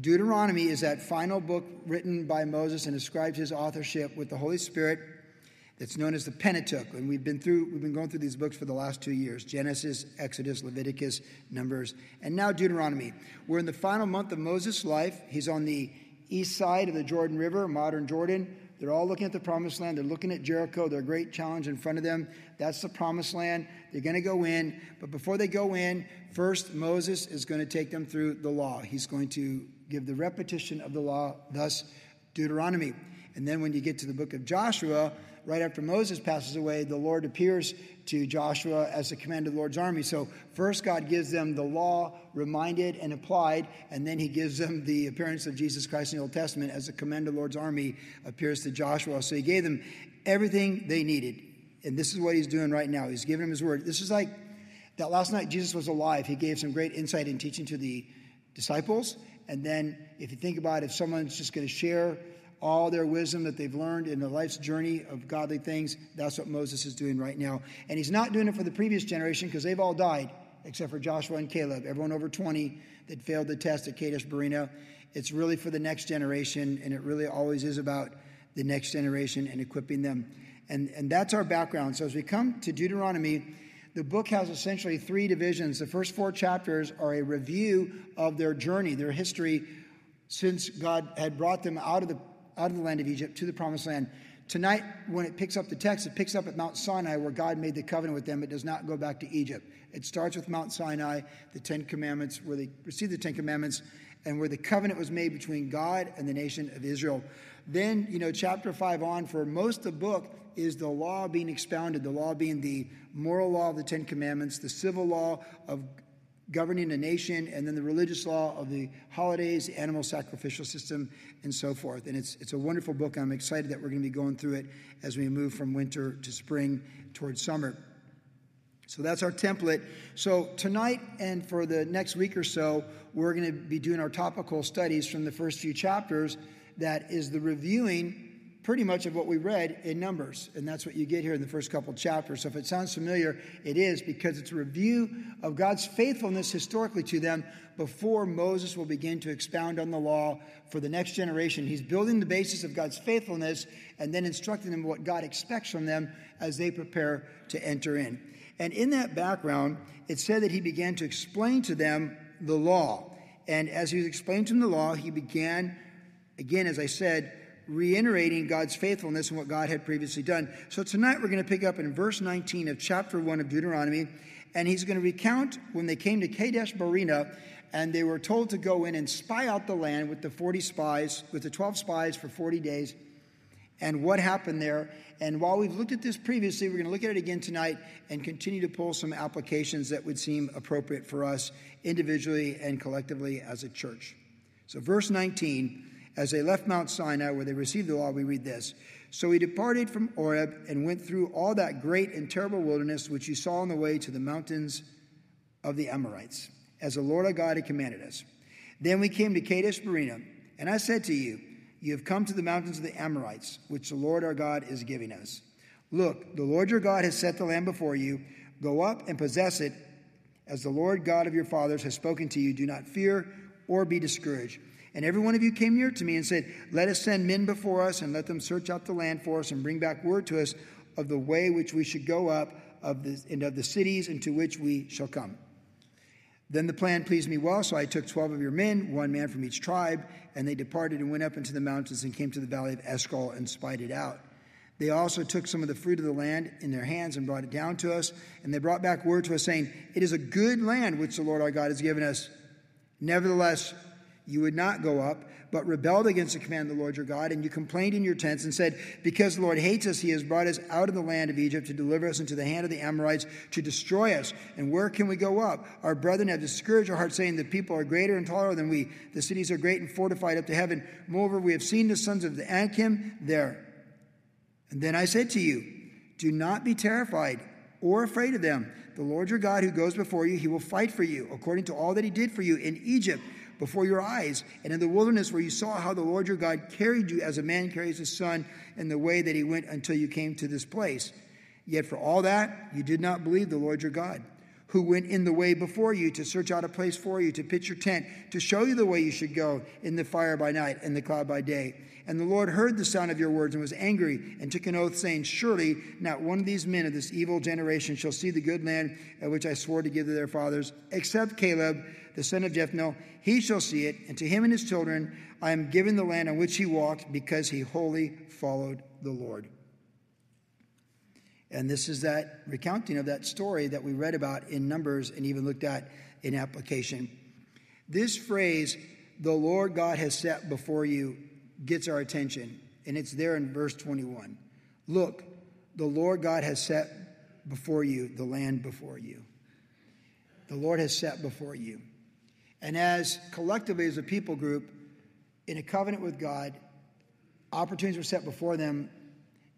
Deuteronomy is that final book written by Moses and ascribed his authorship with the Holy Spirit that's known as the Pentateuch. And we've been through we've been going through these books for the last two years: Genesis, Exodus, Leviticus, Numbers, and now Deuteronomy. We're in the final month of Moses' life. He's on the east side of the Jordan River, modern Jordan. They're all looking at the promised land. They're looking at Jericho. Their great challenge in front of them. That's the promised land. They're going to go in. But before they go in, first Moses is going to take them through the law. He's going to give the repetition of the law, thus Deuteronomy. And then when you get to the book of Joshua, right after Moses passes away, the Lord appears to Joshua as the commander of the Lord's army. So first God gives them the law reminded and applied, and then he gives them the appearance of Jesus Christ in the Old Testament as the commander of the Lord's army appears to Joshua. So he gave them everything they needed. And this is what he's doing right now. He's giving them his word. This is like that last night Jesus was alive. He gave some great insight and teaching to the disciples. And then if you think about it, if someone's just going to share all their wisdom that they've learned in the life's journey of godly things. That's what Moses is doing right now. And he's not doing it for the previous generation because they've all died, except for Joshua and Caleb, everyone over 20 that failed the test at Kadesh Barnea. It's really for the next generation, and it really always is about the next generation and equipping them. And, and that's our background. So as we come to Deuteronomy, the book has essentially three divisions. The first four chapters are a review of their journey, their history since God had brought them out of the out of the land of Egypt to the promised land. Tonight, when it picks up the text, it picks up at Mount Sinai where God made the covenant with them. It does not go back to Egypt. It starts with Mount Sinai, the Ten Commandments, where they received the Ten Commandments, and where the covenant was made between God and the nation of Israel. Then, you know, chapter 5 on, for most of the book, is the law being expounded, the law being the moral law of the Ten Commandments, the civil law of governing a nation, and then the religious law of the holidays, the animal sacrificial system, and so forth. And it's, it's a wonderful book. I'm excited that we're going to be going through it as we move from winter to spring towards summer. So that's our template. So tonight and for the next week or so, we're going to be doing our topical studies from the first few chapters. That is the reviewing pretty much of what we read in Numbers. And that's what you get here in the first couple chapters. So if it sounds familiar, it is because it's a review of God's faithfulness historically to them before Moses will begin to expound on the law for the next generation. He's building the basis of God's faithfulness and then instructing them what God expects from them as they prepare to enter in. And in that background, it said that he began to explain to them the law. And as he was explaining to them the law, he began, again, as I said, reiterating God's faithfulness and what God had previously done. So tonight we're going to pick up in verse 19 of chapter 1 of Deuteronomy, and he's going to recount when they came to Kadesh Barnea and they were told to go in and spy out the land with the 40 spies, with the 12 spies for 40 days, and what happened there. And while we've looked at this previously, we're going to look at it again tonight and continue to pull some applications that would seem appropriate for us individually and collectively as a church. So, verse 19 as they left Mount Sinai, where they received the law, we read this So he departed from Horeb and went through all that great and terrible wilderness which you saw on the way to the mountains of the Amorites, as the Lord our God had commanded us. Then we came to Kadesh Barnea, and I said to you, You have come to the mountains of the Amorites, which the Lord our God is giving us. Look, the Lord your God has set the land before you. Go up and possess it, as the Lord God of your fathers has spoken to you. Do not fear or be discouraged. And every one of you came near to me and said, Let us send men before us and let them search out the land for us and bring back word to us of the way which we should go up of the, and of the cities into which we shall come. Then the plan pleased me well, so I took twelve of your men, one man from each tribe, and they departed and went up into the mountains and came to the valley of Eshcol and spied it out. They also took some of the fruit of the land in their hands and brought it down to us, and they brought back word to us, saying, It is a good land which the Lord our God has given us. Nevertheless, you would not go up, but rebelled against the command of the Lord your God, and you complained in your tents and said, Because the Lord hates us, he has brought us out of the land of Egypt to deliver us into the hand of the Amorites to destroy us. And where can we go up? Our brethren have discouraged our hearts, saying, The people are greater and taller than we. The cities are great and fortified up to heaven. Moreover, we have seen the sons of the Anakim there. And then I said to you, Do not be terrified or afraid of them. The Lord your God, who goes before you, he will fight for you, according to all that he did for you in Egypt before your eyes, and in the wilderness where you saw how the Lord your God carried you as a man carries his son in the way that he went until you came to this place. Yet for all that, you did not believe the Lord your God, who went in the way before you to search out a place for you, to pitch your tent, to show you the way you should go in the fire by night and the cloud by day. And the Lord heard the sound of your words and was angry and took an oath, saying, Surely not one of these men of this evil generation shall see the good land which I swore to give to their fathers, except Caleb, the son of Jephunneh. He shall see it, and to him and his children I am giving the land on which he walked, because he wholly followed the Lord. And this is that recounting of that story that we read about in Numbers and even looked at in application. This phrase, the Lord God has set before you, gets our attention. And it's there in verse 21. Look, the Lord God has set before you the land before you. The Lord has set before you. And as collectively as a people group, in a covenant with God, opportunities were set before them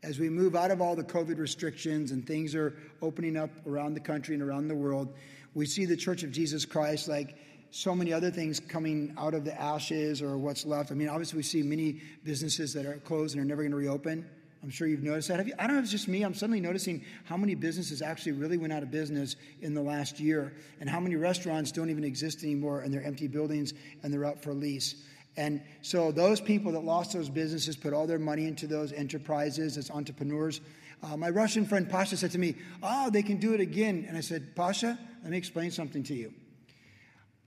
as we move out of all the COVID restrictions and things are opening up around the country and around the world, we see the Church of Jesus Christ like so many other things coming out of the ashes or what's left. I mean, obviously, we see many businesses that are closed and are never going to reopen. I'm sure you've noticed that. You, I don't know if it's just me. I'm suddenly noticing how many businesses actually really went out of business in the last year, and how many restaurants don't even exist anymore, and they're empty buildings and they're up for lease. And so those people that lost those businesses put all their money into those enterprises as entrepreneurs. Uh, my Russian friend Pasha said to me, Oh, they can do it again. And I said, Pasha, let me explain something to you.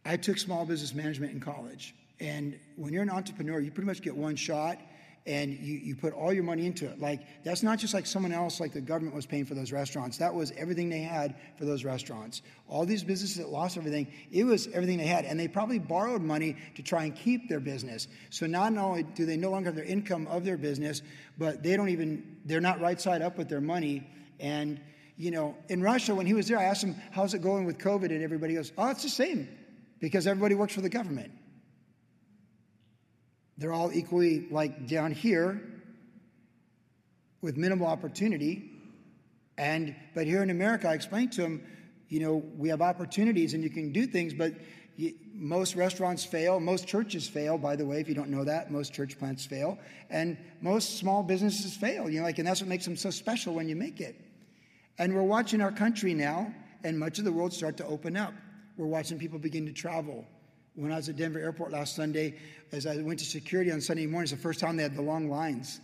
I took small business management in college. And when you're an entrepreneur, you pretty much get one shot and you, you put all your money into it. Like, that's not just like someone else, like the government was paying for those restaurants. That was everything they had for those restaurants. All these businesses that lost everything, it was everything they had. And they probably borrowed money to try and keep their business. So not only do they no longer have their income of their business, but they don't even, they're not right side up with their money. And, you know, in Russia, when he was there, I asked him, how's it going with COVID? And everybody goes, oh, it's the same because everybody works for the government. They're all equally like down here with minimal opportunity. And but here in America, I explained to them, you know, we have opportunities and you can do things, but you, most restaurants fail, most churches fail. By the way, if you don't know that, most church plants fail, and most small businesses fail. You know, like, and that's what makes them so special when you make it. And we're watching our country now, and much of the world start to open up. We're watching people begin to travel. When I was at Denver Airport last Sunday, as I went to security on Sunday morning, it's the first time they had the long lines.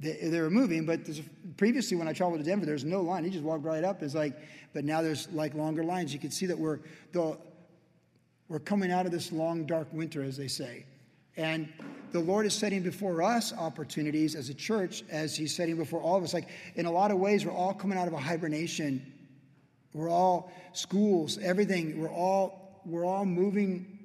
They, they were moving, but previously when I traveled to Denver, there's no line. He just walked right up. It's like, but now there's like longer lines. You can see that we're the, we're coming out of this long dark winter, as they say, and the Lord is setting before us opportunities as a church, as He's setting before all of us. Like in a lot of ways, we're all coming out of a hibernation. We're all schools, everything. We're all we're all moving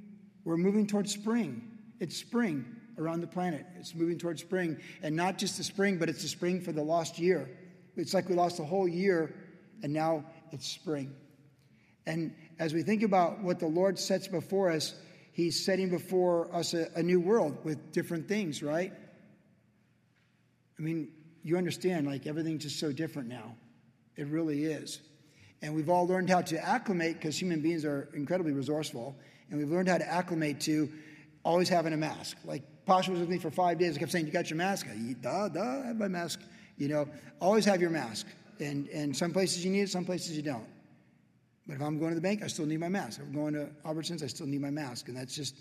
we're moving towards spring. It's spring around the planet. It's moving towards spring. And not just the spring, but it's the spring for the lost year. It's like we lost a whole year, and now it's spring. And as we think about what the Lord sets before us, He's setting before us a, a new world with different things, right? I mean, you understand, like everything's just so different now. It really is. And we've all learned how to acclimate because human beings are incredibly resourceful and we've learned how to acclimate to always having a mask. Like Pasha was with me for five days. I kept saying, "You got your mask?" I, duh, duh, I have my mask. You know, always have your mask. And and some places you need it, some places you don't. But if I'm going to the bank, I still need my mask. If I'm going to Albertsons, I still need my mask, and that's just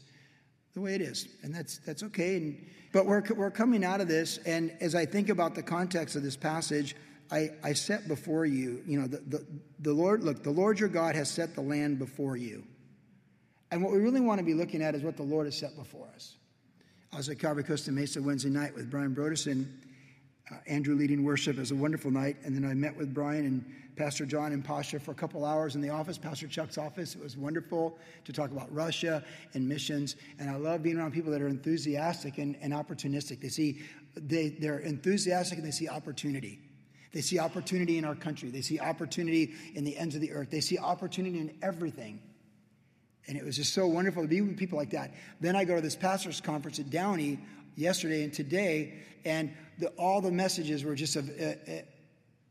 the way it is, and that's that's okay. And but we're we're coming out of this, and as I think about the context of this passage. I, I set before you, you know, the, the, the Lord, look, the Lord your God has set the land before you. And what we really want to be looking at is what the Lord has set before us. I was at Calvary Costa Mesa Wednesday night with Brian Broderson, uh, Andrew leading worship. It was a wonderful night. And then I met with Brian and Pastor John and Pasha for a couple hours in the office, Pastor Chuck's office. It was wonderful to talk about Russia and missions. And I love being around people that are enthusiastic and, and opportunistic. They see, they, they're enthusiastic and they see opportunity. They see opportunity in our country. They see opportunity in the ends of the earth. They see opportunity in everything. And it was just so wonderful to be with people like that. Then I go to this pastor's conference at Downey yesterday and today, and the, all the messages were just of uh, uh,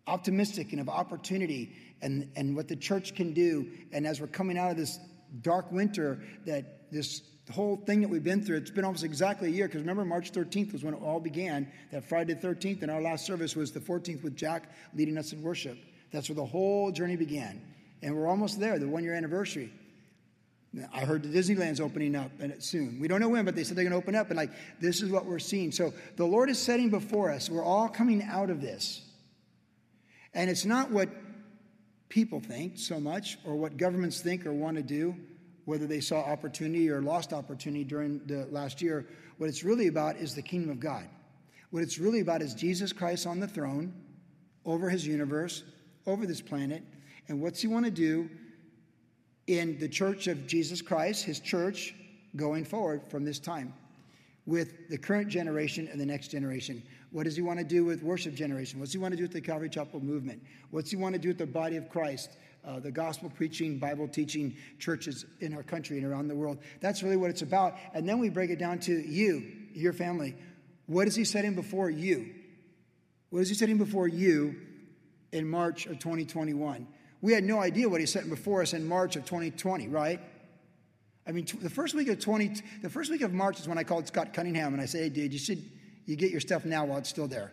optimistic and of opportunity and, and what the church can do. And as we're coming out of this dark winter, that this whole thing that we've been through, it's been almost exactly a year. Because remember, March 13th was when it all began. That Friday 13th, and our last service was the 14th with Jack leading us in worship. That's where the whole journey began. And we're almost there, the one year anniversary. I heard the Disneyland's opening up and it's soon. We don't know when, but they said they're going to open up. And like, this is what we're seeing. So the Lord is setting before us. We're all coming out of this. And it's not what people think so much or what governments think or want to do, whether they saw opportunity or lost opportunity during the last year. What it's really about is the kingdom of God. What it's really about is Jesus Christ on the throne over his universe, over this planet. And what's he want to do in the church of Jesus Christ, his church, going forward from this time with the current generation and the next generation. What does he want to do with worship generation? What's he want to do with the Calvary Chapel movement? What's he want to do with the body of Christ, uh, the gospel preaching, Bible teaching churches in our country and around the world? That's really what it's about. And then we break it down to you, your family. What is he setting before you? What is he setting before you in March of 2021? We had no idea what he's setting before us in March of 2020, right? I mean, the first week of 20, the first week of March is when I called Scott Cunningham and I said, hey, dude, you should, you get your stuff now while it's still there.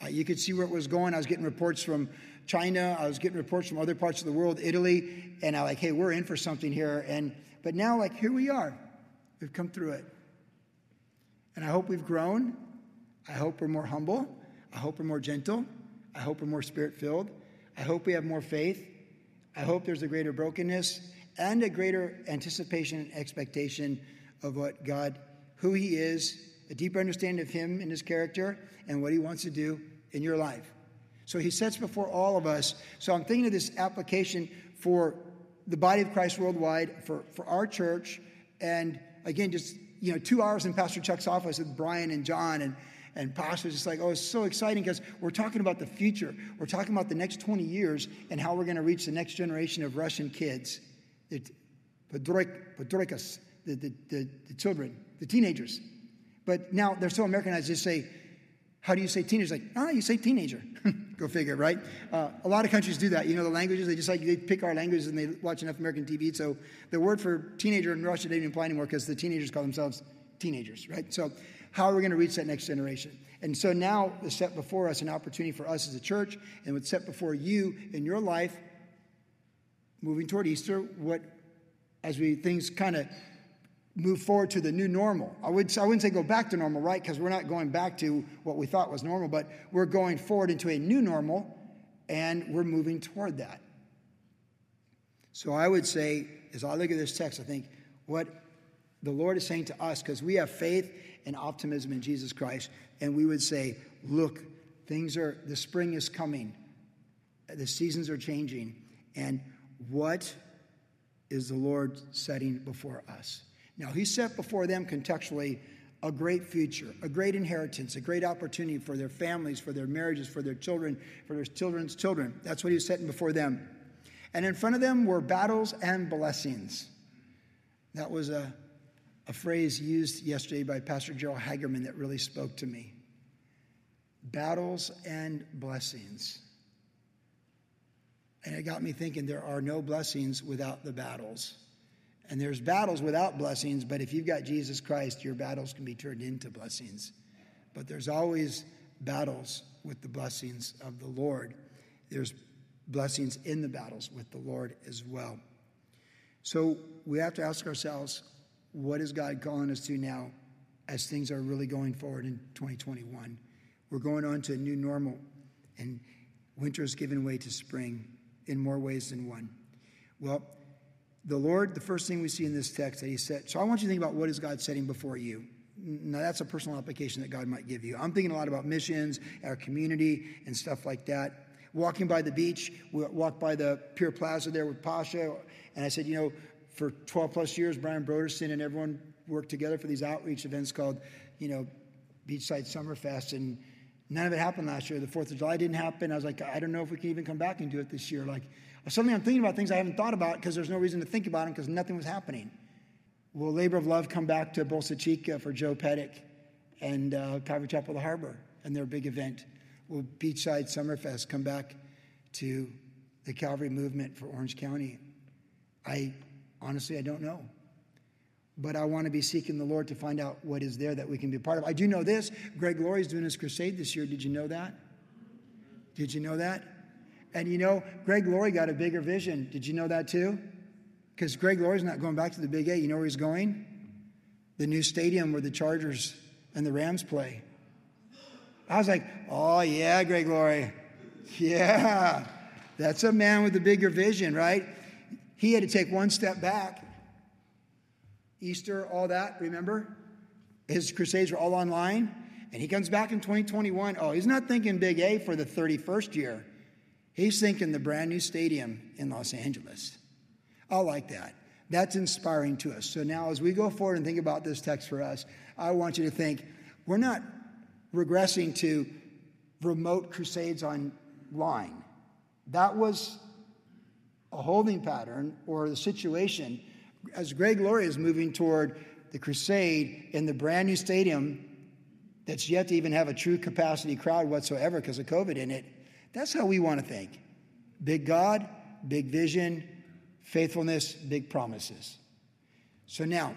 Uh, you could see where it was going. I was getting reports from China. I was getting reports from other parts of the world, Italy, and I like, hey, we're in for something here. And but now, like, here we are. We've come through it, and I hope we've grown. I hope we're more humble. I hope we're more gentle. I hope we're more spirit filled. I hope we have more faith. I hope there's a greater brokenness and a greater anticipation and expectation of what God, who He is, a deeper understanding of Him and His character, and what He wants to do in your life. So He sets before all of us. So I'm thinking of this application for the body of Christ worldwide, for, for our church, and again, just you know, two hours in Pastor Chuck's office with Brian and John and and Pastor's just like, oh, it's so exciting because we're talking about the future. We're talking about the next 20 years and how we're going to reach the next generation of Russian kids, the, the, the, the, children, the teenagers. But now they're so Americanized, they say, how do you say teenager? Like, ah, you say teenager. Go figure, right? Uh, a lot of countries do that. You know, the languages, they just like, they pick our languages and they watch enough American TV. So the word for teenager in Russia didn't apply anymore because the teenagers call themselves teenagers, right? So how are we going to reach that next generation? And so now is set before us an opportunity for us as a church, and what's set before you in your life, moving toward Easter, what as we things kind of move forward to the new normal. I would I wouldn't say go back to normal, right? Because we're not going back to what we thought was normal, but we're going forward into a new normal, and we're moving toward that. So I would say, as I look at this text, I think what the Lord is saying to us, because we have faith and optimism in Jesus Christ. And we would say, look, things are, the spring is coming, the seasons are changing. And what is the Lord setting before us? Now, He set before them contextually a great future, a great inheritance, a great opportunity for their families, for their marriages, for their children, for their children's children. That's what He was setting before them. And in front of them were battles and blessings. That was a a phrase used yesterday by Pastor Joe Hagerman that really spoke to me battles and blessings. And it got me thinking there are no blessings without the battles. And there's battles without blessings, but if you've got Jesus Christ, your battles can be turned into blessings. But there's always battles with the blessings of the Lord. There's blessings in the battles with the Lord as well. So we have to ask ourselves what is God calling us to now as things are really going forward in 2021? We're going on to a new normal, and winter is giving way to spring in more ways than one. Well, the Lord, the first thing we see in this text that He said, so I want you to think about what is God setting before you. Now, that's a personal application that God might give you. I'm thinking a lot about missions, our community, and stuff like that. Walking by the beach, we walked by the Pier Plaza there with Pasha, and I said, you know, for 12 plus years, Brian Broderson and everyone worked together for these outreach events called, you know, Beachside Summerfest. And none of it happened last year. The 4th of July didn't happen. I was like, I don't know if we can even come back and do it this year. Like, suddenly I'm thinking about things I haven't thought about because there's no reason to think about them because nothing was happening. Will Labor of Love come back to Bolsa Chica for Joe Pettick and uh, Calvary Chapel the Harbor and their big event? Will Beachside Summerfest come back to the Calvary movement for Orange County? I Honestly, I don't know. But I want to be seeking the Lord to find out what is there that we can be part of. I do know this Greg Laurie is doing his crusade this year. Did you know that? Did you know that? And you know, Greg Laurie got a bigger vision. Did you know that too? Because Greg Laurie's not going back to the Big A. You know where he's going? The new stadium where the Chargers and the Rams play. I was like, oh, yeah, Greg Laurie. Yeah. That's a man with a bigger vision, right? He had to take one step back. Easter, all that, remember? His crusades were all online. And he comes back in 2021. Oh, he's not thinking Big A for the 31st year. He's thinking the brand new stadium in Los Angeles. I like that. That's inspiring to us. So now, as we go forward and think about this text for us, I want you to think we're not regressing to remote crusades online. That was a holding pattern or the situation as Greg Laurie is moving toward the crusade in the brand new stadium that's yet to even have a true capacity crowd whatsoever because of COVID in it. That's how we want to think. Big God, big vision, faithfulness, big promises. So now,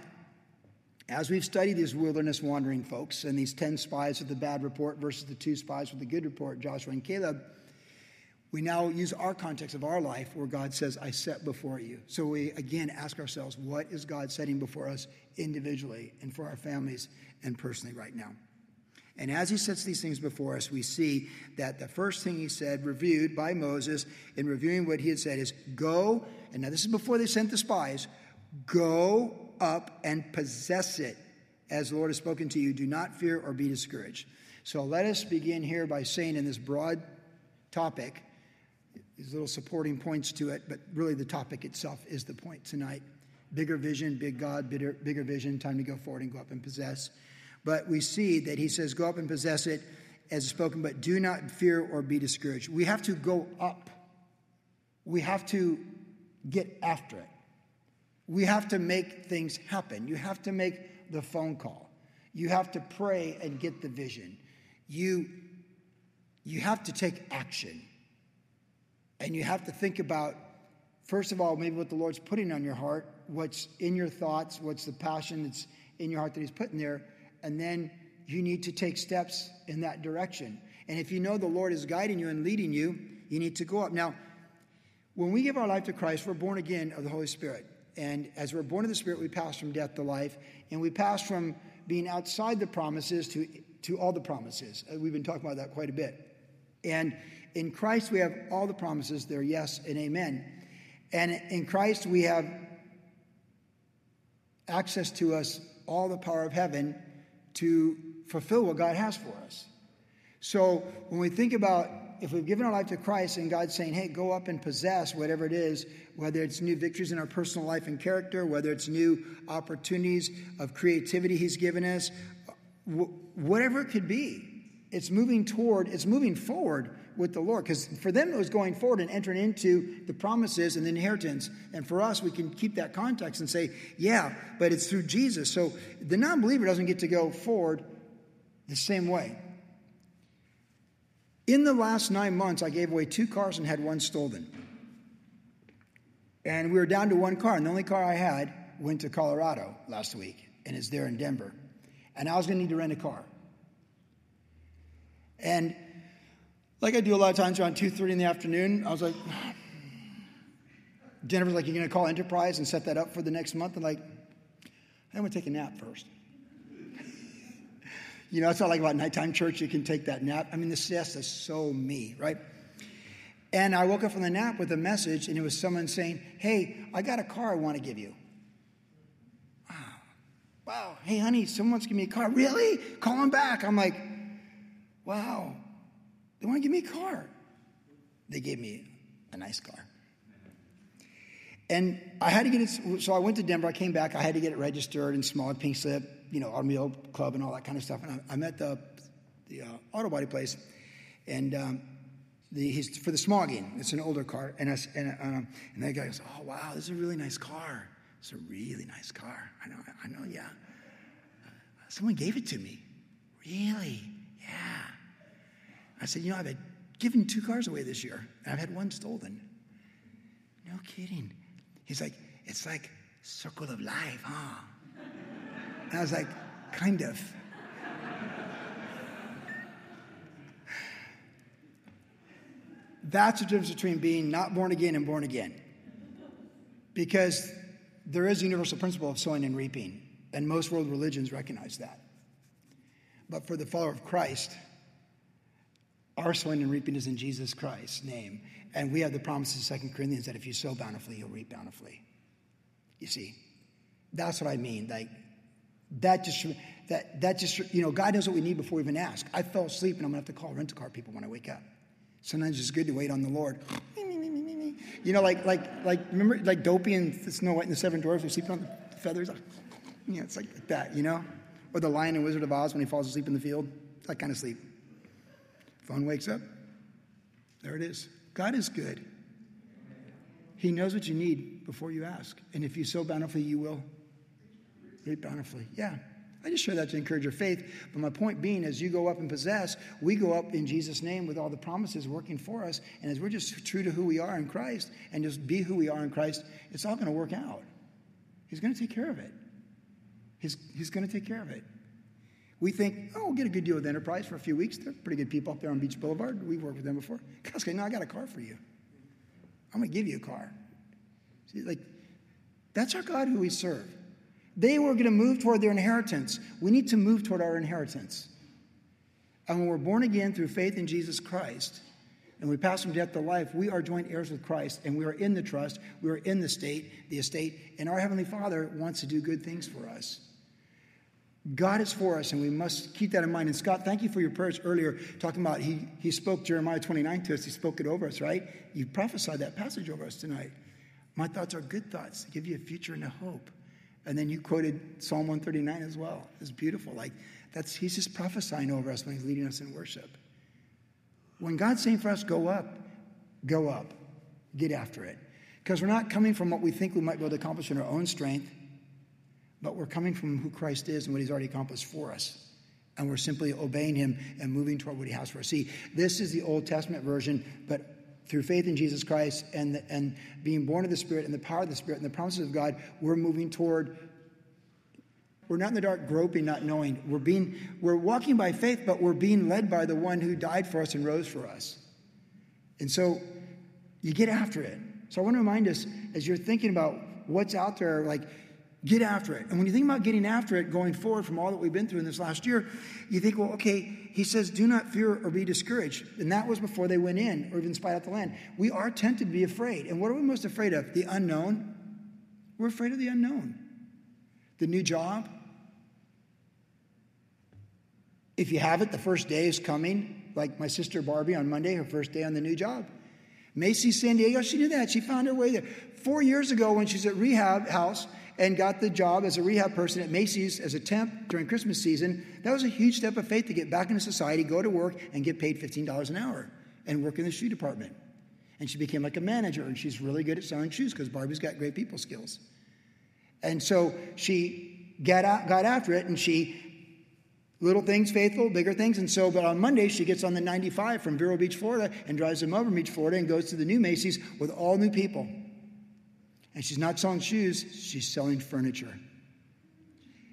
as we've studied these wilderness wandering folks and these 10 spies with the bad report versus the two spies with the good report, Joshua and Caleb, we now use our context of our life where God says, I set before you. So we again ask ourselves, what is God setting before us individually and for our families and personally right now? And as he sets these things before us, we see that the first thing he said, reviewed by Moses in reviewing what he had said, is go, and now this is before they sent the spies, go up and possess it as the Lord has spoken to you. Do not fear or be discouraged. So let us begin here by saying in this broad topic, these little supporting points to it, but really the topic itself is the point tonight. Bigger vision, big God, bigger, bigger vision, time to go forward and go up and possess. But we see that he says, Go up and possess it as spoken, but do not fear or be discouraged. We have to go up. We have to get after it. We have to make things happen. You have to make the phone call. You have to pray and get the vision. You, you have to take action. And you have to think about, first of all, maybe what the Lord's putting on your heart, what's in your thoughts, what's the passion that's in your heart that He's putting there and then you need to take steps in that direction. And if you know the Lord is guiding you and leading you, you need to go up. Now, when we give our life to Christ, we're born again of the Holy Spirit. And as we're born of the Spirit, we pass from death to life, and we pass from being outside the promises to, to all the promises. Uh, we've been talking about that quite a bit. And in Christ, we have all the promises. They're yes and amen. And in Christ, we have access to us all the power of heaven to fulfill what God has for us. So when we think about if we've given our life to Christ and God's saying, hey, go up and possess whatever it is, whether it's new victories in our personal life and character, whether it's new opportunities of creativity He's given us, whatever it could be, it's moving toward, it's moving forward with the Lord. Because for them, it was going forward and entering into the promises and the inheritance. And for us, we can keep that context and say, yeah, but it's through Jesus. So the non believer doesn't get to go forward the same way. In the last nine months, I gave away two cars and had one stolen. And we were down to one car, and the only car I had went to Colorado last week and is there in Denver. And I was going to need to rent a car. And like I do a lot of times around 2.30 in the afternoon, I was like, Jennifer's like, you're going to call Enterprise and set that up for the next month? I'm like, I'm going to take a nap first. you know, it's not like about nighttime church, you can take that nap. I mean, the siesta is so me, right? And I woke up from the nap with a message, and it was someone saying, Hey, I got a car I want to give you. Wow. Wow. Hey, honey, someone's giving me a car. Really? Call him back. I'm like, Wow. They want to give me a car. They gave me a nice car. And I had to get it, so I went to Denver. I came back. I had to get it registered and small pink slip, you know, automobile club and all that kind of stuff. And I, am at the, the uh, auto body place, and um, the, he's for the smogging. It's an older car. And, I, and, um, and that guy goes, Oh, wow, this is a really nice car. It's a really nice car. I know, I know, yeah. Someone gave it to me. Really? Yeah. I said, You know, I've given two cars away this year, and I've had one stolen. No kidding. He's like, It's like circle of life, huh? And I was like, Kind of. That's the difference between being not born again and born again. Because there is a universal principle of sowing and reaping, and most world religions recognize that. But for the follower of Christ, our sowing and reaping is in Jesus Christ's name. And we have the promises of 2 Corinthians that if you sow bountifully, you'll reap bountifully. You see, that's what I mean. Like, that just, that, that just, you know, God knows what we need before we even ask. I fell asleep and I'm going to have to call rental car people when I wake up. Sometimes it's good to wait on the Lord. You know, like, like, like, remember, like Dopey and Snow White and the Seven Dwarfs, they're sleeping on the feathers? Know, it's like that, you know? Or the Lion and Wizard of Oz when he falls asleep in the field. That kind of sleep. Phone wakes up. There it is. God is good. He knows what you need before you ask. And if you sow bountifully, you will reap bountifully. Yeah. I just share that to encourage your faith. But my point being, as you go up and possess, we go up in Jesus' name with all the promises working for us. And as we're just true to who we are in Christ and just be who we are in Christ, it's all going to work out. He's going to take care of it. He's, he's going to take care of it. We think, oh, we'll get a good deal with Enterprise for a few weeks. They're pretty good people up there on Beach Boulevard. We've worked with them before. God's no, I got a car for you. I'm going to give you a car. See, like, that's our God who we serve. They were going to move toward their inheritance. We need to move toward our inheritance. And when we're born again through faith in Jesus Christ, and we pass from death to life, we are joint heirs with Christ, and we are in the trust, we are in the state, the estate, and our Heavenly Father wants to do good things for us. God is for us, and we must keep that in mind. And Scott, thank you for your prayers earlier, talking about he, he spoke Jeremiah 29 to us. He spoke it over us, right? You prophesied that passage over us tonight. My thoughts are good thoughts to give you a future and a hope. And then you quoted Psalm 139 as well. It's beautiful. Like that's he's just prophesying over us when he's leading us in worship. When God's saying for us, go up, go up, get after it. Because we're not coming from what we think we might be able to accomplish in our own strength but we're coming from who Christ is and what he's already accomplished for us. And we're simply obeying him and moving toward what he has for us. See, this is the Old Testament version, but through faith in Jesus Christ and, the, and being born of the Spirit and the power of the Spirit and the promises of God, we're moving toward. We're not in the dark groping, not knowing. We're being we're walking by faith, but we're being led by the one who died for us and rose for us. And so you get after it. So I want to remind us as you're thinking about what's out there, like Get after it. And when you think about getting after it going forward from all that we've been through in this last year, you think, well, okay, he says, do not fear or be discouraged. And that was before they went in or even spied out the land. We are tempted to be afraid. And what are we most afraid of? The unknown. We're afraid of the unknown. The new job. If you have it, the first day is coming, like my sister Barbie on Monday, her first day on the new job. Macy San Diego, she did that. She found her way there. Four years ago, when she's at rehab house, and got the job as a rehab person at Macy's as a temp during Christmas season, that was a huge step of faith to get back into society, go to work, and get paid $15 an hour and work in the shoe department. And she became like a manager, and she's really good at selling shoes because Barbie's got great people skills. And so she got, out, got after it, and she little things faithful, bigger things. And so, but on Monday, she gets on the 95 from Vero Beach, Florida, and drives to Melbourne Beach, Florida, and goes to the new Macy's with all new people. And she's not selling shoes, she's selling furniture.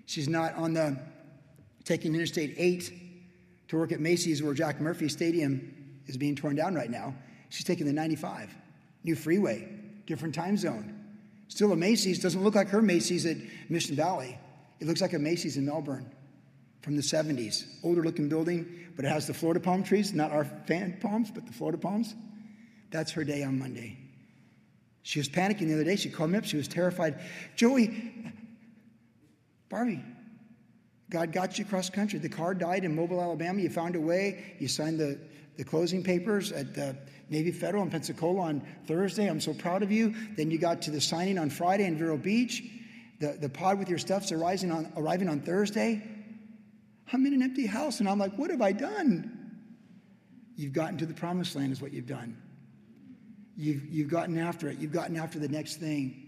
She's not on the taking Interstate 8 to work at Macy's where Jack Murphy Stadium is being torn down right now. She's taking the 95, new freeway, different time zone. Still a Macy's, doesn't look like her Macy's at Mission Valley. It looks like a Macy's in Melbourne from the 70s. Older looking building, but it has the Florida palm trees, not our fan palms, but the Florida palms. That's her day on Monday. She was panicking the other day. She called me up. She was terrified. Joey, Barbie, God got you across country. The car died in Mobile, Alabama. You found a way. You signed the, the closing papers at the Navy Federal in Pensacola on Thursday. I'm so proud of you. Then you got to the signing on Friday in Vero Beach. The, the pod with your stuff's arriving on, arriving on Thursday. I'm in an empty house, and I'm like, what have I done? You've gotten to the promised land, is what you've done. You've, you've gotten after it. You've gotten after the next thing.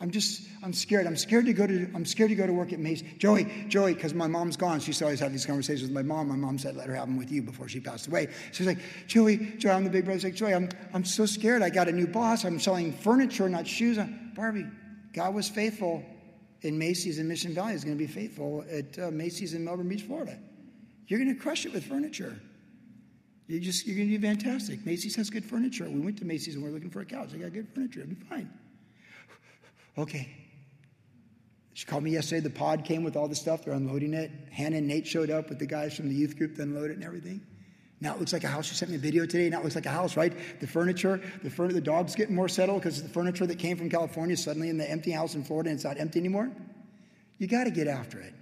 I'm just, I'm scared. I'm scared to go to, I'm scared to go to work at Macy's. Joey, Joey, because my mom's gone. She used to always have these conversations with my mom. My mom said, let her have them with you before she passed away. She's like, Joey, Joey, I'm the big brother. She's like, Joey, I'm, I'm so scared. I got a new boss. I'm selling furniture, not shoes. Barbie, God was faithful in Macy's in Mission Valley. He's going to be faithful at uh, Macy's in Melbourne Beach, Florida. You're going to crush it with furniture. You just you're gonna do fantastic. Macy's has good furniture. We went to Macy's and we're looking for a couch. They got good furniture. It'll be fine. Okay. She called me yesterday. The pod came with all the stuff. They're unloading it. Hannah and Nate showed up with the guys from the youth group to unload it and everything. Now it looks like a house. She sent me a video today. Now it looks like a house, right? The furniture, the furniture, the dog's getting more settled because the furniture that came from California is suddenly in the empty house in Florida and it's not empty anymore. You got to get after it.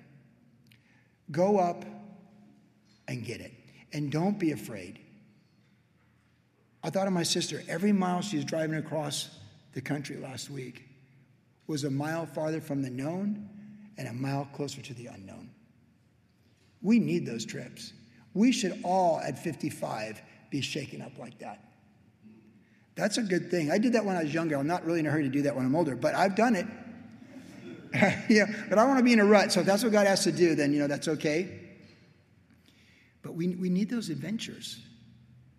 Go up and get it. And don't be afraid. I thought of my sister. Every mile she was driving across the country last week, was a mile farther from the known and a mile closer to the unknown. We need those trips. We should all at 55 be shaken up like that. That's a good thing. I did that when I was younger. I'm not really in a hurry to do that when I'm older, but I've done it. yeah, but I want to be in a rut. So if that's what God has to do, then you know that's okay. But we, we need those adventures.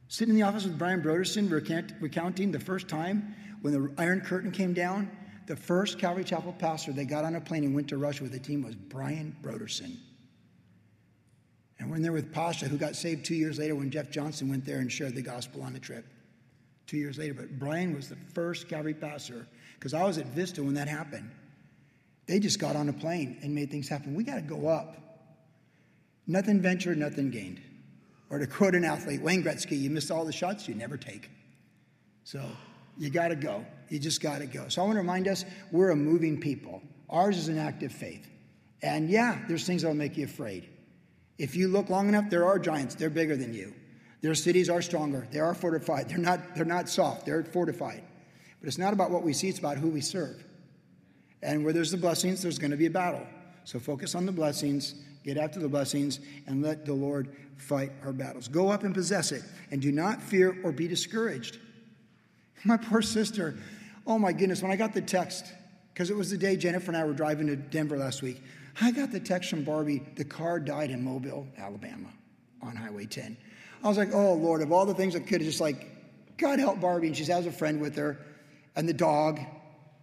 Sitting in the office with Brian Broderson, recount, recounting the first time when the Iron Curtain came down, the first Calvary Chapel pastor that got on a plane and went to Russia with the team was Brian Broderson. And we're in there with Pasha, who got saved two years later when Jeff Johnson went there and shared the gospel on the trip. Two years later. But Brian was the first Calvary pastor, because I was at Vista when that happened. They just got on a plane and made things happen. We got to go up. Nothing ventured, nothing gained. Or to quote an athlete, Wayne Gretzky, you miss all the shots you never take. So you got to go. You just got to go. So I want to remind us we're a moving people. Ours is an active faith. And yeah, there's things that'll make you afraid. If you look long enough, there are giants. They're bigger than you. Their cities are stronger. They are fortified. They're not, they're not soft. They're fortified. But it's not about what we see, it's about who we serve. And where there's the blessings, there's going to be a battle. So focus on the blessings, get after the blessings, and let the Lord fight our battles. Go up and possess it, and do not fear or be discouraged. My poor sister, oh my goodness, when I got the text, because it was the day Jennifer and I were driving to Denver last week, I got the text from Barbie, the car died in Mobile, Alabama, on Highway 10. I was like, oh Lord, of all the things I could have just like, God help Barbie. And she has a friend with her and the dog,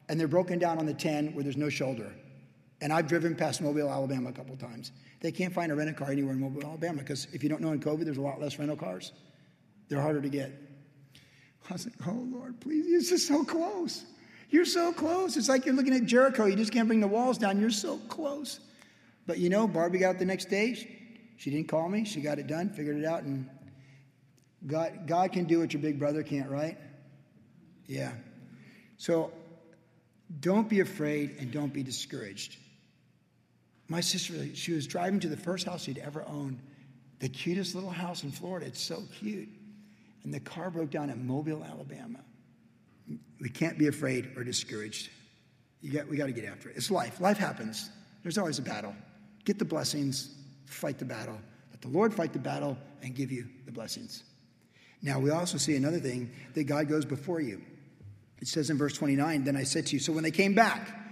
and they're broken down on the 10 where there's no shoulder. And I've driven past Mobile, Alabama a couple times. They can't find a rental car anywhere in Mobile, Alabama because if you don't know in COVID, there's a lot less rental cars. They're harder to get. I was like, oh Lord, please, you're just so close. You're so close. It's like you're looking at Jericho. You just can't bring the walls down. You're so close. But you know, Barbie got it the next day. She, she didn't call me. She got it done, figured it out, and God, God can do what your big brother can't, right? Yeah. So don't be afraid and don't be discouraged. My sister, she was driving to the first house she'd ever owned, the cutest little house in Florida. It's so cute. And the car broke down in Mobile, Alabama. We can't be afraid or discouraged. Got, we got to get after it. It's life. Life happens. There's always a battle. Get the blessings, fight the battle. Let the Lord fight the battle and give you the blessings. Now, we also see another thing that God goes before you. It says in verse 29, Then I said to you, so when they came back,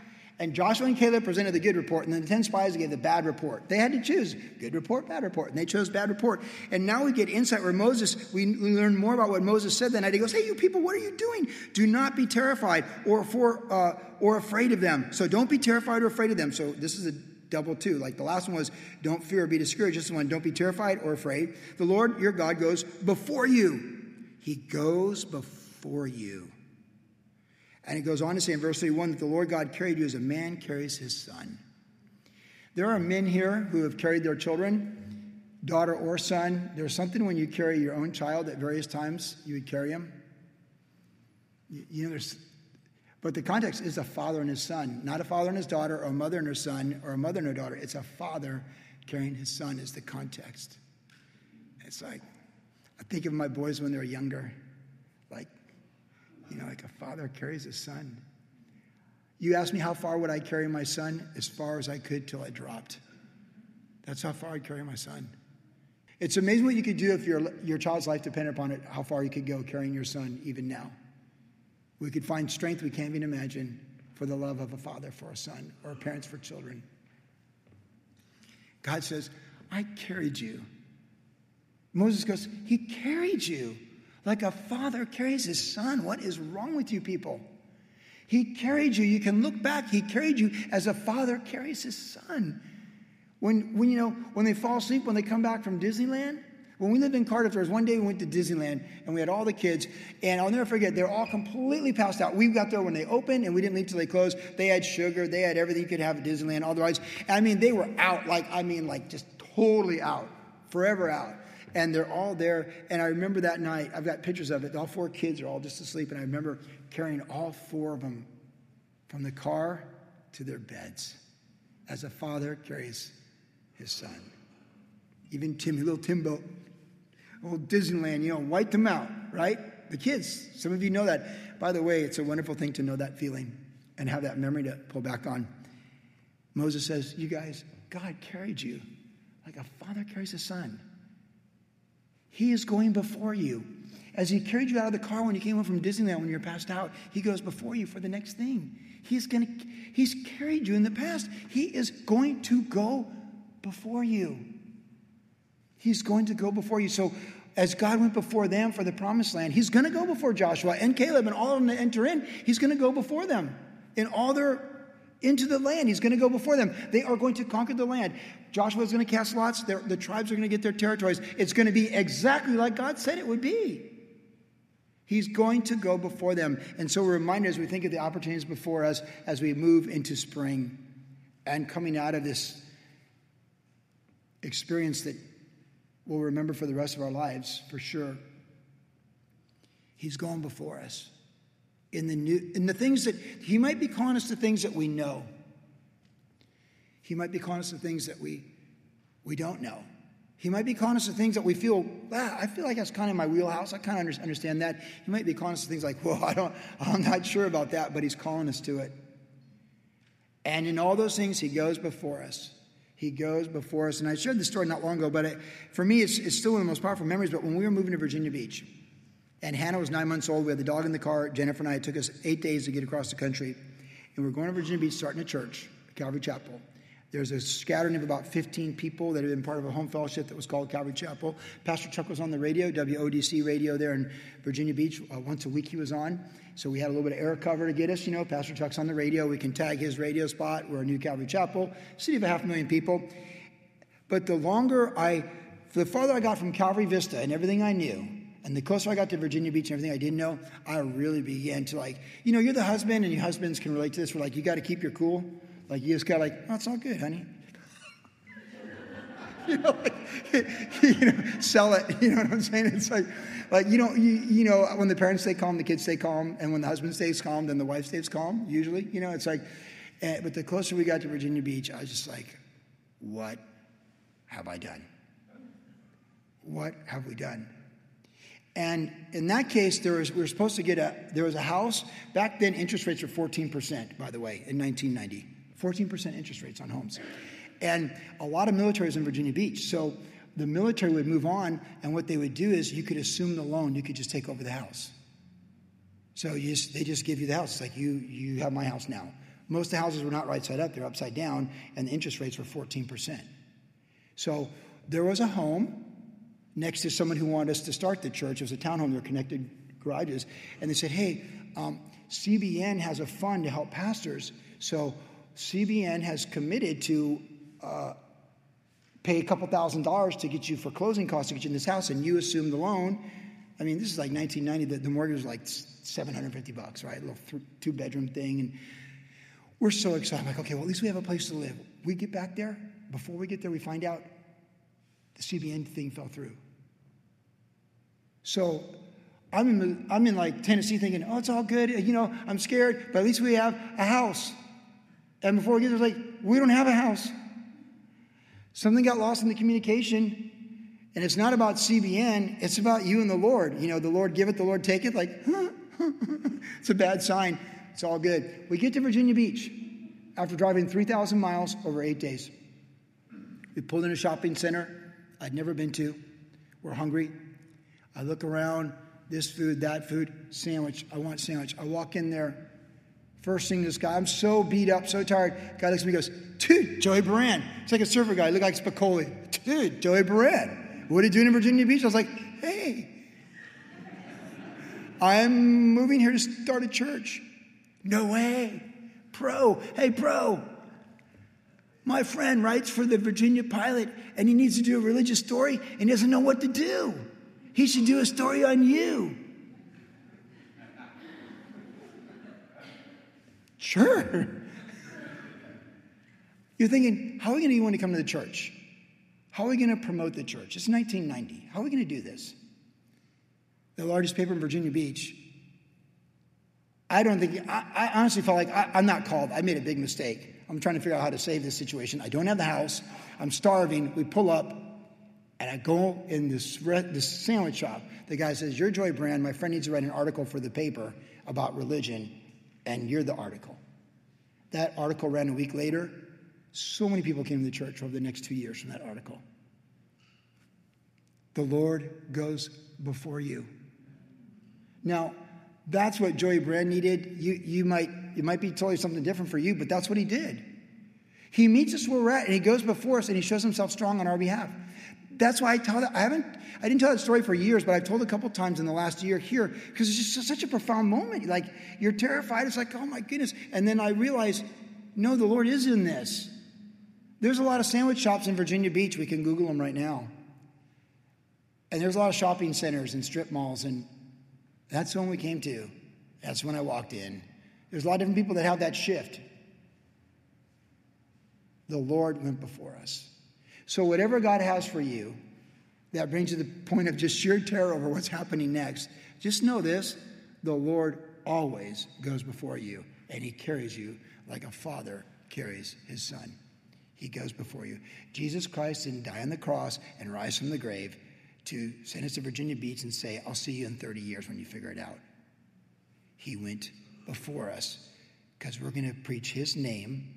and Joshua and Caleb presented the good report, and then the 10 spies gave the bad report. They had to choose good report, bad report, and they chose bad report. And now we get insight where Moses, we, learn more about what Moses said that night. He goes, Hey, you people, what are you doing? Do not be terrified or, for, uh, or afraid of them. So don't be terrified or afraid of them. So this is a double two. Like the last one was, don't fear or be discouraged. This one, don't be terrified or afraid. The Lord your God goes before you. He goes before you. And it goes on to say in verse 31 that the Lord God carried you as a man carries his son. There are men here who have carried their children, daughter or son. There's something when you carry your own child at various times, you would carry him. You, you know, there's, but the context is a father and his son, not a father and his daughter, or a mother and her son, or a mother and her daughter. It's a father carrying his son, is the context. It's like, I think of my boys when they're younger, you know, like a father carries his son. You asked me how far would I carry my son? As far as I could till I dropped. That's how far I'd carry my son. It's amazing what you could do if your, your child's life depended upon it, how far you could go carrying your son even now. We could find strength we can't even imagine for the love of a father for a son or parents for children. God says, I carried you. Moses goes, He carried you like a father carries his son. What is wrong with you people? He carried you. You can look back. He carried you as a father carries his son. When, when you know, when they fall asleep, when they come back from Disneyland, When we lived in Cardiff, there was one day we went to Disneyland and we had all the kids, and I'll never forget, they're all completely passed out. We got there when they opened and we didn't leave till they closed. They had sugar, they had everything you could have at Disneyland, all the rides. I mean, they were out, like, I mean, like just totally out, forever out. And they're all there. And I remember that night, I've got pictures of it. All four kids are all just asleep. And I remember carrying all four of them from the car to their beds as a father carries his son. Even Timmy, little Timbo, old Disneyland, you know, wiped them out, right? The kids, some of you know that. By the way, it's a wonderful thing to know that feeling and have that memory to pull back on. Moses says, You guys, God carried you like a father carries a son. He is going before you. As he carried you out of the car when you came home from Disneyland when you were passed out, he goes before you for the next thing. He's to he's carried you in the past. He is going to go before you. He's going to go before you. So as God went before them for the promised land, he's going to go before Joshua and Caleb and all of them to enter in. He's going to go before them in all their into the land. He's going to go before them. They are going to conquer the land. Joshua is going to cast lots. The tribes are going to get their territories. It's going to be exactly like God said it would be. He's going to go before them. And so we're reminded as we think of the opportunities before us as we move into spring and coming out of this experience that we'll remember for the rest of our lives, for sure. He's going before us in the new in the things that he might be calling us to things that we know. He might be calling us to things that we we don't know. He might be calling us to things that we feel, ah, I feel like that's kind of my wheelhouse. I kind of understand that. He might be calling us to things like, well, I don't, I'm not sure about that, but he's calling us to it. And in all those things, he goes before us. He goes before us. And I shared this story not long ago, but it, for me, it's, it's still one of the most powerful memories. But when we were moving to Virginia Beach, and Hannah was nine months old, we had the dog in the car. Jennifer and I, it took us eight days to get across the country. And we we're going to Virginia Beach, starting a church, Calvary Chapel. There's a scattering of about 15 people that have been part of a home fellowship that was called Calvary Chapel. Pastor Chuck was on the radio, WODC radio there in Virginia Beach. Uh, once a week he was on. So we had a little bit of air cover to get us. You know, Pastor Chuck's on the radio. We can tag his radio spot. We're a new Calvary Chapel, city of a half million people. But the longer I, the farther I got from Calvary Vista and everything I knew, and the closer I got to Virginia Beach and everything I didn't know, I really began to like, you know, you're the husband and your husbands can relate to this. We're like, you got to keep your cool. Like you just got like, oh, it's all good, honey. you know, like, you know, sell it. You know what I'm saying? It's like, like you know, you, you know, when the parents stay calm, the kids stay calm, and when the husband stays calm, then the wife stays calm. Usually, you know, it's like. Uh, but the closer we got to Virginia Beach, I was just like, what have I done? What have we done? And in that case, there was, we were supposed to get a, there was a house. Back then, interest rates were 14%, by the way, in 1990. 14% interest rates on homes. And a lot of military in Virginia Beach. So the military would move on, and what they would do is you could assume the loan, you could just take over the house. So just, they just give you the house. It's like, you, you have my house now. Most of the houses were not right side up, they're upside down, and the interest rates were 14%. So there was a home next to someone who wanted us to start the church. It was a townhome, They're connected garages. And they said, hey, um, CBN has a fund to help pastors. So CBN has committed to uh, pay a couple thousand dollars to get you for closing costs to get you in this house, and you assume the loan. I mean, this is like 1990. The, the mortgage was like 750 bucks, right? A little th- two bedroom thing, and we're so excited. I'm like, okay, well, at least we have a place to live. We get back there. Before we get there, we find out the CBN thing fell through. So I'm in, I'm in like Tennessee thinking, oh, it's all good. You know, I'm scared, but at least we have a house. And before we get there, like, we don't have a house. Something got lost in the communication. And it's not about CBN, it's about you and the Lord. You know, the Lord give it, the Lord take it. Like, it's a bad sign. It's all good. We get to Virginia Beach after driving 3,000 miles over eight days. We pulled in a shopping center I'd never been to. We're hungry. I look around, this food, that food, sandwich. I want sandwich. I walk in there. First thing this guy, I'm so beat up, so tired. Guy looks at me and goes, dude, Joey Brand. It's like a surfer guy. Look like Spicoli. Dude, Joey Brand. What are you doing in Virginia Beach? I was like, hey, I'm moving here to start a church. No way. Pro. Hey, pro. My friend writes for the Virginia Pilot and he needs to do a religious story and he doesn't know what to do. He should do a story on you. Sure. You're thinking, how are we going to get one to come to the church? How are we going to promote the church? It's 1990. How are we going to do this? The largest paper in Virginia Beach. I don't think, I, I honestly felt like I, I'm not called. I made a big mistake. I'm trying to figure out how to save this situation. I don't have the house. I'm starving. We pull up, and I go in this, this sandwich shop. The guy says, You're Joey Brand. My friend needs to write an article for the paper about religion, and you're the article. That article ran a week later. So many people came to the church over the next two years from that article. The Lord goes before you. Now, that's what Joey Brand needed. You, you might it might be totally something different for you, but that's what he did. He meets us where we're at, and he goes before us, and he shows himself strong on our behalf. That's why I tell that. I haven't. I didn't tell that story for years, but I've told a couple times in the last year here because it's just such a profound moment. Like you're terrified. It's like, oh my goodness. And then I realize, no, the Lord is in this. There's a lot of sandwich shops in Virginia Beach. We can Google them right now. And there's a lot of shopping centers and strip malls. And that's when we came to. That's when I walked in. There's a lot of different people that have that shift. The Lord went before us. So, whatever God has for you that brings you to the point of just sheer terror over what's happening next, just know this the Lord always goes before you, and He carries you like a father carries his son. He goes before you. Jesus Christ didn't die on the cross and rise from the grave to send us to Virginia Beach and say, I'll see you in 30 years when you figure it out. He went before us because we're going to preach his name,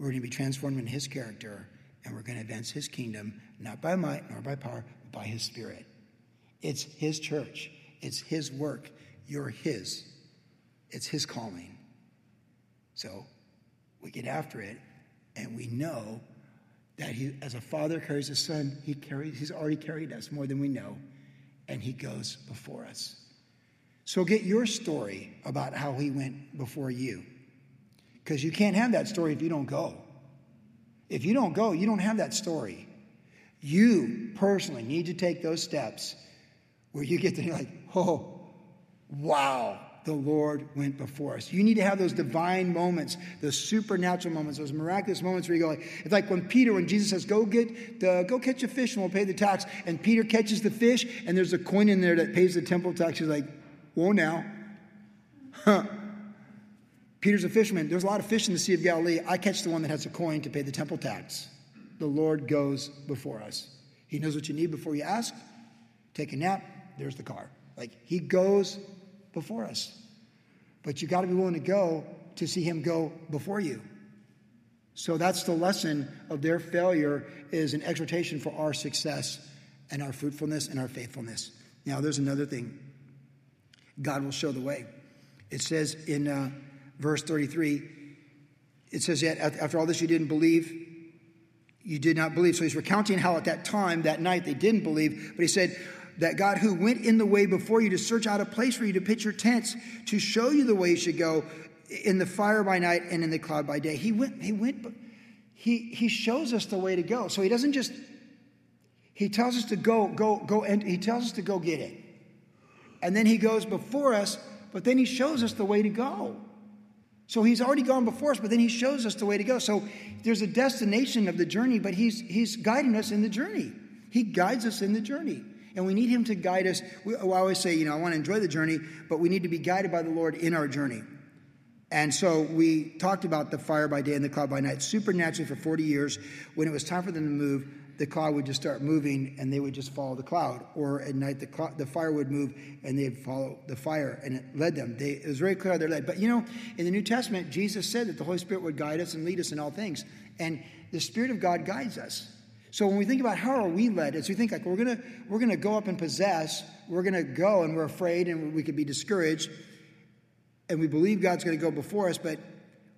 we're going to be transformed in his character, and we're going to advance his kingdom, not by might nor by power, but by his spirit. It's his church, it's his work. You're his, it's his calling. So we get after it and we know that he, as a father carries a son, he carries, he's already carried us more than we know, and he goes before us. So get your story about how he went before you. Because you can't have that story if you don't go. If you don't go, you don't have that story. You personally need to take those steps where you get to be like, oh, wow, the Lord went before us. You need to have those divine moments, those supernatural moments, those miraculous moments where you go like, it's like when Peter, when Jesus says, go get the, go catch a fish and we'll pay the tax. And Peter catches the fish and there's a coin in there that pays the temple tax. He's like, whoa now. Huh. Peter's a fisherman. There's a lot of fish in the Sea of Galilee. I catch the one that has a coin to pay the temple tax. The Lord goes before us. He knows what you need before you ask. Take a nap. There's the car. Like he goes before us. But you got to be willing to go to see him go before you. So that's the lesson of their failure is an exhortation for our success and our fruitfulness and our faithfulness. Now there's another thing. God will show the way. It says in uh, verse 33, it says, Yet after all this you didn't believe, you did not believe. So he's recounting how at that time, that night, they didn't believe. But he said, that God who went in the way before you to search out a place for you to pitch your tents, to show you the way you should go in the fire by night and in the cloud by day. He went, he went, he, he shows us the way to go. So he doesn't just, he tells us to go, go, go, and he tells us to go get it. And then he goes before us, but then he shows us the way to go. So he's already gone before us, but then he shows us the way to go. So there's a destination of the journey, but he's, he's guiding us in the journey. He guides us in the journey and we need Him to guide us. We, oh, I always say, you know, I want to enjoy the journey, but we need to be guided by the Lord in our journey. And so we talked about the fire by day and the cloud by night supernaturally for 40 years. When it was time for them to move, the cloud would just start moving and they would just follow the cloud. Or at night, the, the fire would move and they'd follow the fire and it led them. They, it was very clear how they're led. But you know, in the New Testament, Jesus said that the Holy Spirit would guide us and lead us in all things. And the Spirit of God guides us. So when we think about how are we led, as we think like we're gonna we're gonna go up and possess, we're gonna go and we're afraid and we could be discouraged, and we believe God's gonna go before us, but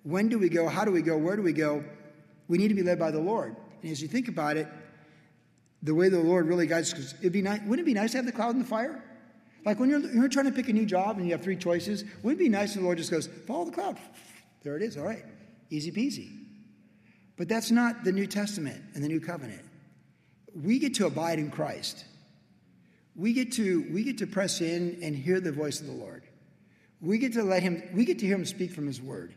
when do we go? How do we go? Where do we go? We need to be led by the Lord. And as you think about it, the way the Lord really guides, because it'd be nice, wouldn't it be nice to have the cloud and the fire? Like when you're, you're trying to pick a new job and you have three choices, wouldn't it be nice if the Lord just goes, follow the cloud? There it is, all right, easy peasy. But that's not the New Testament and the New Covenant. We get to abide in Christ. We get to we get to press in and hear the voice of the Lord. We get to let him we get to hear him speak from his word.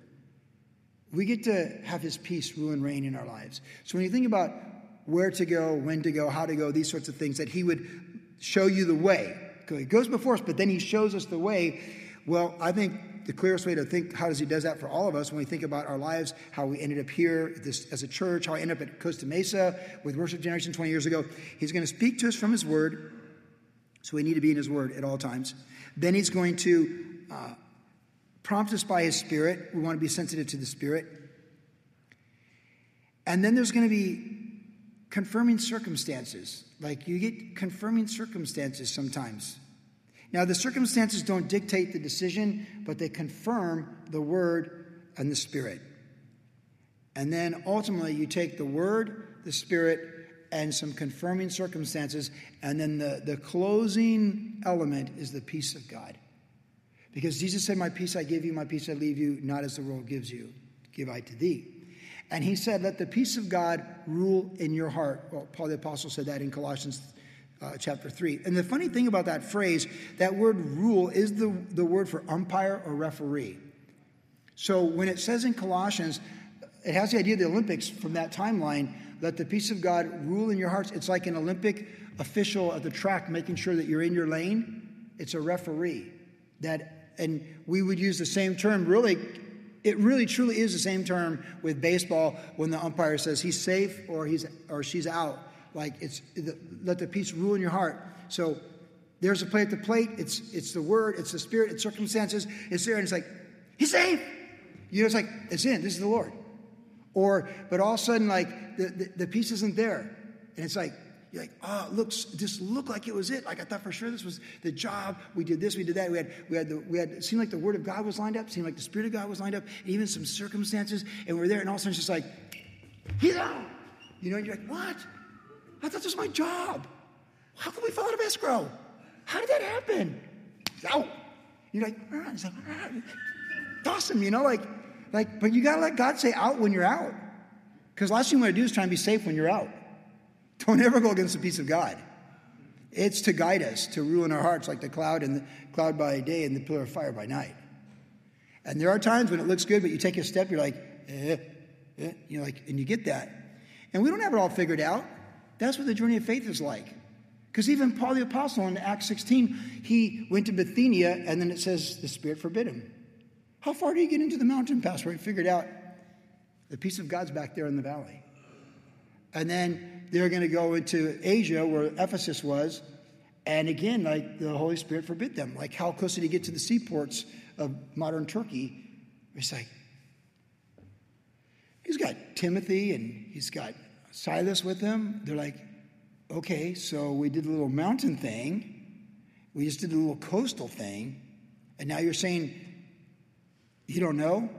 We get to have his peace rule and reign in our lives. So when you think about where to go, when to go, how to go, these sorts of things, that he would show you the way. He goes before us, but then he shows us the way. Well, I think the clearest way to think how does he does that for all of us when we think about our lives, how we ended up here this, as a church, how I ended up at Costa Mesa with Worship Generation 20 years ago. He's going to speak to us from his word, so we need to be in his word at all times. Then he's going to uh, prompt us by his spirit. We want to be sensitive to the spirit. And then there's going to be confirming circumstances. Like you get confirming circumstances sometimes. Now, the circumstances don't dictate the decision, but they confirm the word and the spirit. And then ultimately, you take the word, the spirit, and some confirming circumstances, and then the, the closing element is the peace of God. Because Jesus said, My peace I give you, my peace I leave you, not as the world gives you, give I to thee. And he said, Let the peace of God rule in your heart. Well, Paul the Apostle said that in Colossians uh, chapter 3. And the funny thing about that phrase, that word rule is the, the word for umpire or referee. So when it says in Colossians, it has the idea of the Olympics from that timeline. Let the peace of God rule in your hearts. It's like an Olympic official at the track making sure that you're in your lane. It's a referee. That, and we would use the same term really it really truly is the same term with baseball when the umpire says he's safe or he's or she's out. Like it's let the peace rule in your heart. So there's a play at the plate. It's it's the word. It's the spirit. It's circumstances. It's there, and it's like he's safe. You know, it's like it's in. This is the Lord. Or but all of a sudden, like the, the, the peace isn't there, and it's like you're like, oh, it looks, this looked like it was it. Like I thought for sure this was the job. We did this, we did that. We had, we had, the, we had, it seemed like the word of God was lined up, seemed like the spirit of God was lined up, even some circumstances. And we're there, and all of a sudden it's just like, he's out. You know, and you're like, what? I thought this was my job. How could we fall out of escrow? How did that happen? He's out. You're like, ah. He's like, toss him, you know, like, like, but you gotta let God say out when you're out. Because last thing you want to do is try and be safe when you're out. Don't ever go against the peace of God. It's to guide us, to rule in our hearts like the cloud and the cloud by day and the pillar of fire by night. And there are times when it looks good, but you take a step, you're like, eh, eh, you know, like, and you get that. And we don't have it all figured out. That's what the journey of faith is like. Because even Paul the Apostle in Acts 16, he went to Bithynia, and then it says the Spirit forbid him. How far do you get into the mountain pass where he figured out the peace of God's back there in the valley? And then they're going to go into Asia, where Ephesus was. And again, like the Holy Spirit forbid them. Like, how close did he get to the seaports of modern Turkey? It's like, he's got Timothy and he's got Silas with him. They're like, okay, so we did a little mountain thing. We just did a little coastal thing. And now you're saying you don't know?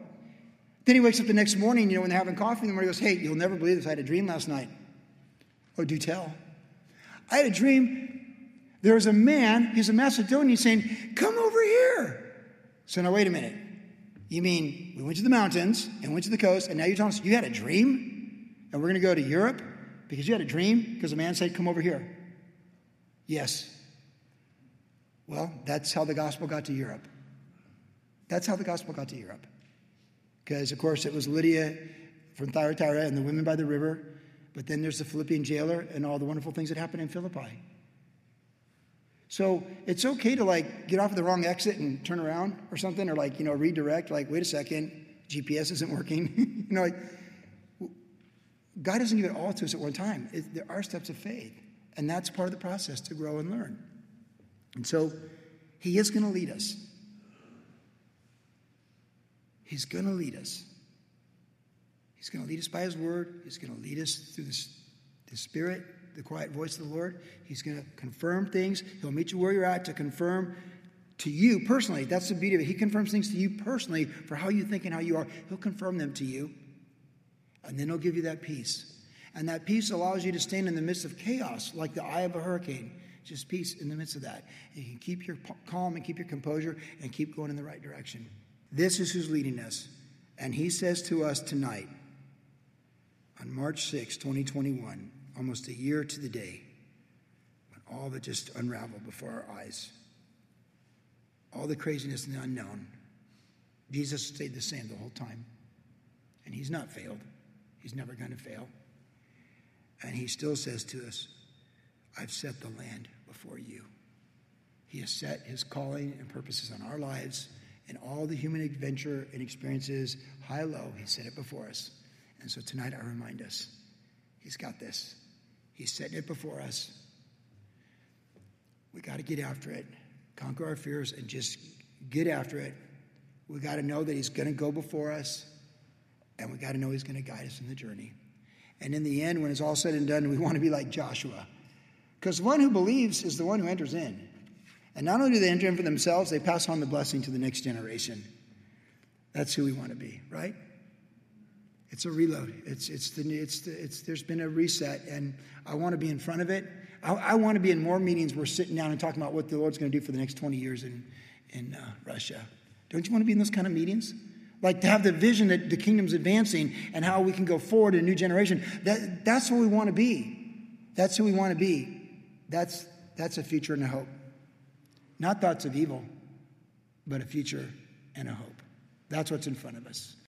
Then he wakes up the next morning, you know, when they're having coffee in the morning, he goes, Hey, you'll never believe this. I had a dream last night. Oh, do tell. I had a dream. There was a man, he's a Macedonian, saying, Come over here. So now, wait a minute. You mean we went to the mountains and went to the coast, and now you're telling us you had a dream? And we're going to go to Europe because you had a dream? Because a man said, Come over here. Yes. Well, that's how the gospel got to Europe. That's how the gospel got to Europe. Because, of course, it was Lydia from Thyatira and the women by the river. But then there's the Philippian jailer and all the wonderful things that happened in Philippi. So it's okay to like get off at the wrong exit and turn around or something, or like, you know, redirect, like, wait a second, GPS isn't working. you know, like, God doesn't give it all to us at one time. It, there are steps of faith, and that's part of the process to grow and learn. And so He is going to lead us. He's going to lead us. He's going to lead us by His Word. He's going to lead us through the, the Spirit, the quiet voice of the Lord. He's going to confirm things. He'll meet you where you're at to confirm to you personally. That's the beauty of it. He confirms things to you personally for how you think and how you are. He'll confirm them to you. And then He'll give you that peace. And that peace allows you to stand in the midst of chaos, like the eye of a hurricane. Just peace in the midst of that. You can keep your calm and keep your composure and keep going in the right direction. This is who's leading us. And he says to us tonight, on March 6, 2021, almost a year to the day, when all it just unraveled before our eyes, all the craziness and the unknown, Jesus stayed the same the whole time. And he's not failed. He's never going to fail. And he still says to us, I've set the land before you. He has set his calling and purposes on our lives and all the human adventure and experiences, high, low. He set it before us. And so tonight I remind us, he's got this. He's setting it before us. We got to get after it, conquer our fears, and just get after it. We got to know that he's going to go before us, and we got to know he's going to guide us in the journey. And in the end, when it's all said and done, we want to be like Joshua. Because the one who believes is the one who enters in. And not only do they enter in for themselves, they pass on the blessing to the next generation. That's who we want to be, right? It's a reload. It's, it's the, it's the, it's, there's been a reset, and I want to be in front of it. I, I want to be in more meetings where we're sitting down and talking about what the Lord's going to do for the next 20 years in, in uh, Russia. Don't you want to be in those kind of meetings? Like to have the vision that the kingdom's advancing and how we can go forward in a new generation. That, that's what we want to be. That's who we want to be. That's, that's a future and a hope. Not thoughts of evil, but a future and a hope. That's what's in front of us.